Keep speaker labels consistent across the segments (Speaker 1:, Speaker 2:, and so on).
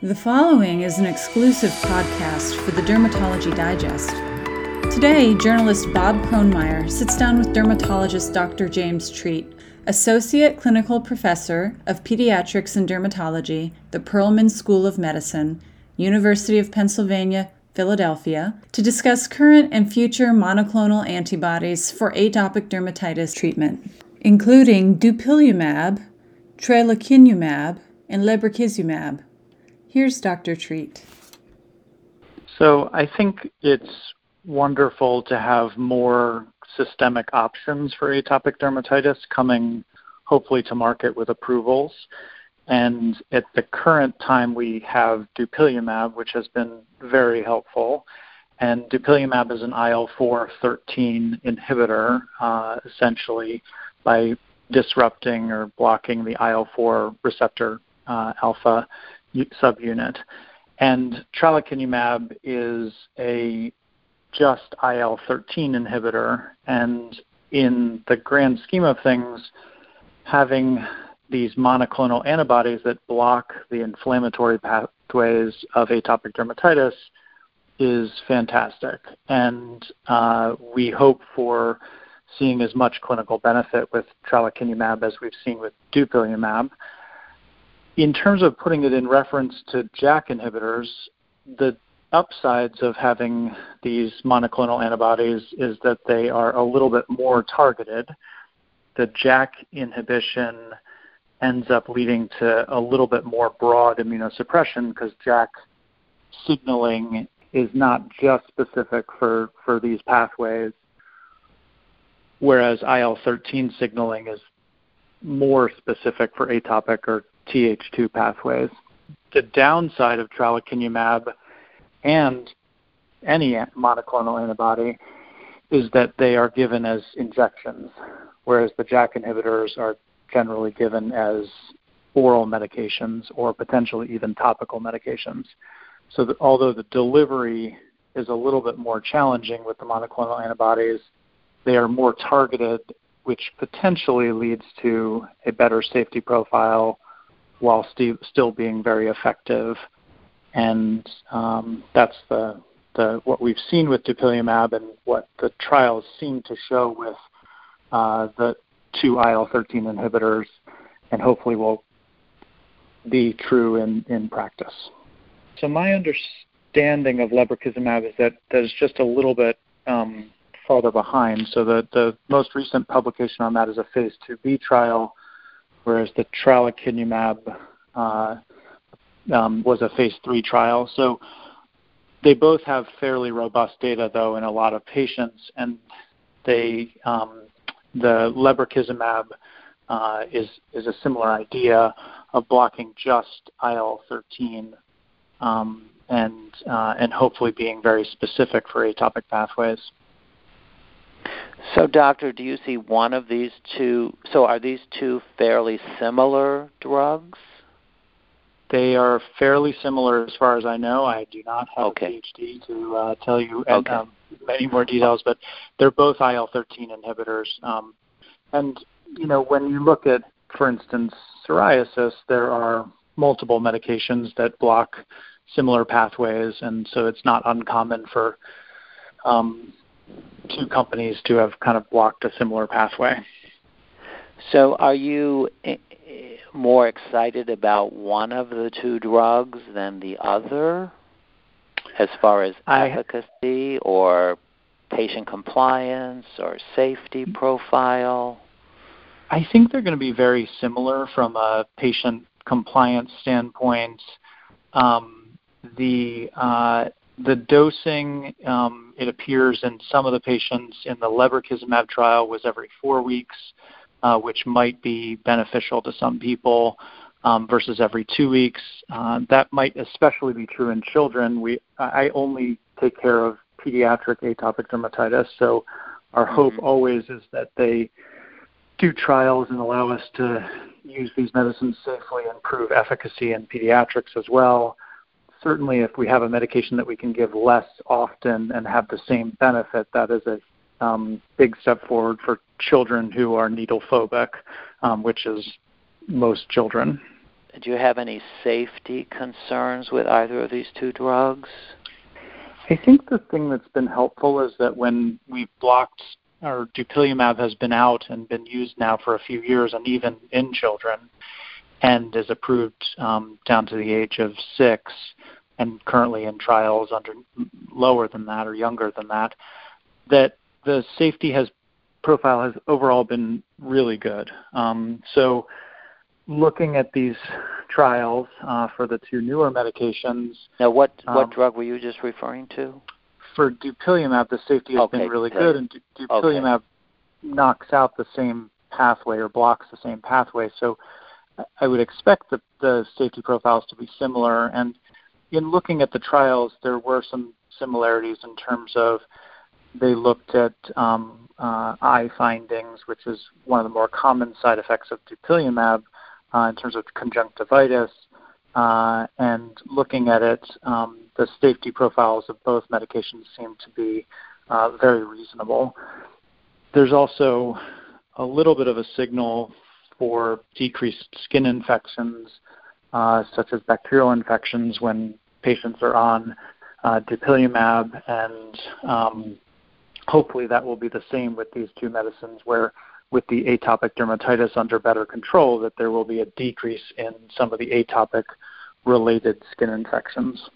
Speaker 1: The following is an exclusive podcast for the Dermatology Digest. Today, journalist Bob Kronemyer sits down with dermatologist Dr. James Treat, Associate Clinical Professor of Pediatrics and Dermatology, the Perelman School of Medicine, University of Pennsylvania, Philadelphia, to discuss current and future monoclonal antibodies for atopic dermatitis treatment, including dupilumab, tralokinumab, and lebrikizumab. Here's Dr. Treat.
Speaker 2: So I think it's wonderful to have more systemic options for atopic dermatitis coming hopefully to market with approvals. And at the current time, we have dupilumab, which has been very helpful. And dupilumab is an IL 13 inhibitor, uh, essentially, by disrupting or blocking the IL 4 receptor uh, alpha subunit. And tralokinumab is a just IL 13 inhibitor. And in the grand scheme of things, having these monoclonal antibodies that block the inflammatory pathways of atopic dermatitis is fantastic. And uh, we hope for seeing as much clinical benefit with tralokinumab as we've seen with dupilumab. In terms of putting it in reference to JAK inhibitors, the upsides of having these monoclonal antibodies is that they are a little bit more targeted. The JAK inhibition ends up leading to a little bit more broad immunosuppression because JAK signaling is not just specific for, for these pathways, whereas IL 13 signaling is more specific for atopic or Th2 pathways. The downside of tralokinumab and any monoclonal antibody is that they are given as injections, whereas the JAK inhibitors are generally given as oral medications or potentially even topical medications. So that although the delivery is a little bit more challenging with the monoclonal antibodies, they are more targeted, which potentially leads to a better safety profile while st- still being very effective. And um, that's the, the what we've seen with dupilumab and what the trials seem to show with uh, the two IL-13 inhibitors, and hopefully will be true in, in practice. So my understanding of lebrikizumab is that that is just a little bit um, farther behind. So the, the most recent publication on that is a phase 2b trial whereas the tralokinumab uh, um, was a phase three trial. So they both have fairly robust data, though, in a lot of patients, and they um, the lebrikizumab uh, is is a similar idea of blocking just IL-13 um, and uh, and hopefully being very specific for atopic pathways.
Speaker 3: So, doctor, do you see one of these two? So, are these two fairly similar drugs?
Speaker 2: They are fairly similar as far as I know. I do not have okay. a PhD to uh, tell you okay. um, many more details, but they're both IL-13 inhibitors. Um, and you know, when you look at, for instance, psoriasis, there are multiple medications that block similar pathways, and so it's not uncommon for um, two companies to have kind of blocked a similar pathway.
Speaker 3: So, are you eh, more excited about one of the two drugs than the other, as far as efficacy I, or patient compliance or safety profile?
Speaker 2: I think they're going to be very similar from a patient compliance standpoint. Um, the uh, the dosing, um, it appears in some of the patients in the lebrikizumab trial was every four weeks, uh, which might be beneficial to some people um, versus every two weeks. Uh, that might especially be true in children. We I only take care of pediatric atopic dermatitis, so our mm-hmm. hope always is that they do trials and allow us to use these medicines safely and prove efficacy in pediatrics as well certainly if we have a medication that we can give less often and have the same benefit, that is a um, big step forward for children who are needle phobic, um, which is most children.
Speaker 3: do you have any safety concerns with either of these two drugs?
Speaker 2: I think the thing that's been helpful is that when we've blocked or dupilumab has been out and been used now for a few years and even in children and is approved um, down to the age of six and currently in trials under lower than that or younger than that, that the safety has profile has overall been really good. Um, so looking at these trials uh, for the two newer medications.
Speaker 3: Now, what what um, drug were you just referring to?
Speaker 2: For dupilumab, the safety has
Speaker 3: okay,
Speaker 2: been really good, and dupilumab okay. knocks out the same pathway or blocks the same pathway. So I would expect the, the safety profiles to be similar. And in looking at the trials, there were some similarities in terms of they looked at um, uh, eye findings, which is one of the more common side effects of dupilumab uh, in terms of conjunctivitis, uh, and looking at it, um, the safety profiles of both medications seem to be uh, very reasonable. There's also a little bit of a signal for decreased skin infections, uh, such as bacterial infections, when patients are on uh, dupilumab, and um, hopefully that will be the same with these two medicines, where with the atopic dermatitis under better control, that there will be a decrease in some of the atopic related skin infections.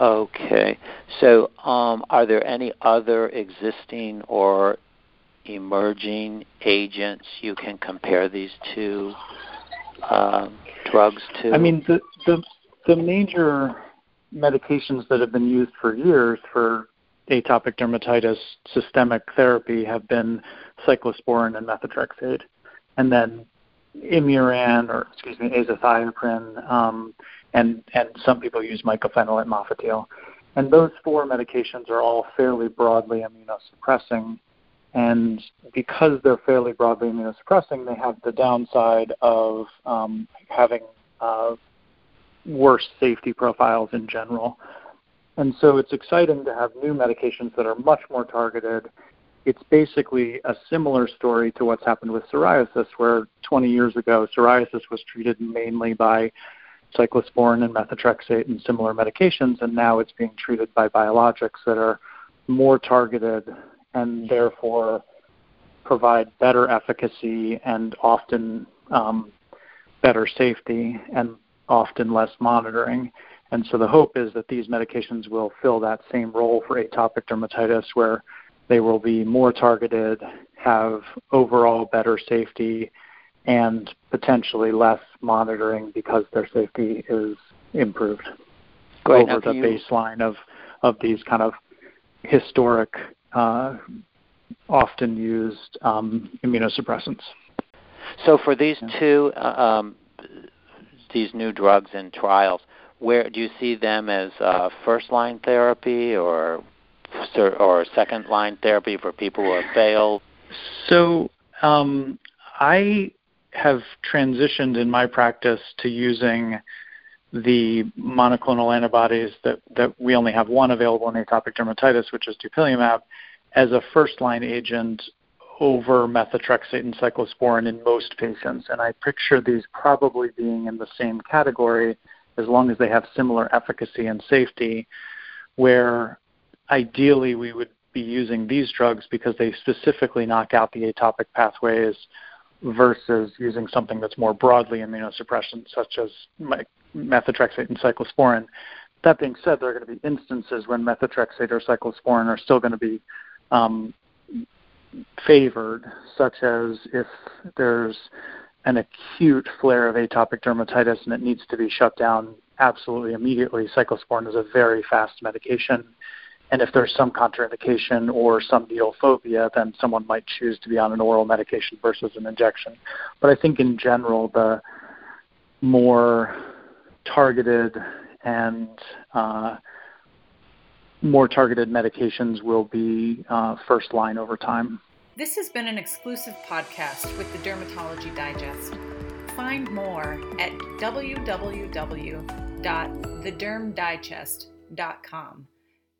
Speaker 3: Okay. So, um, are there any other existing or emerging agents you can compare these two um, drugs too?
Speaker 2: I mean, the, the the major medications that have been used for years for atopic dermatitis systemic therapy have been cyclosporin and methotrexate, and then Imuran or excuse me azathioprine, um, and and some people use mycophenolate mofetil, and those four medications are all fairly broadly immunosuppressing, and because they're fairly broadly immunosuppressing, they have the downside of um, having uh, worse safety profiles in general. And so it's exciting to have new medications that are much more targeted. It's basically a similar story to what's happened with psoriasis, where 20 years ago, psoriasis was treated mainly by cyclosporin and methotrexate and similar medications, and now it's being treated by biologics that are more targeted and therefore provide better efficacy and often um, better safety and often less monitoring. And so the hope is that these medications will fill that same role for atopic dermatitis where they will be more targeted, have overall better safety, and potentially less monitoring because their safety is improved
Speaker 3: Great.
Speaker 2: over the you... baseline of, of these kind of historic, uh, often used um, immunosuppressants.
Speaker 3: So for these two, uh, um, these new drugs in trials, where do you see them as uh, first line therapy or or second line therapy for people who have failed?
Speaker 2: So um, I have transitioned in my practice to using the monoclonal antibodies that, that we only have one available in atopic dermatitis, which is dupilumab, as a first line agent over methotrexate and cyclosporin in most patients. And I picture these probably being in the same category as long as they have similar efficacy and safety, where ideally we would be using these drugs because they specifically knock out the atopic pathways versus using something that's more broadly immunosuppressant, such as methotrexate and cyclosporin. That being said, there are going to be instances when methotrexate or cyclosporin are still going to be um, favored, such as if there's an acute flare of atopic dermatitis and it needs to be shut down absolutely immediately. Cyclosporin is a very fast medication. And if there's some contraindication or some needle phobia, then someone might choose to be on an oral medication versus an injection. But I think in general, the more targeted and uh, more targeted medications will be uh, first line over time.
Speaker 1: This has been an exclusive podcast with the Dermatology Digest. Find more at www.thedermdigest.com.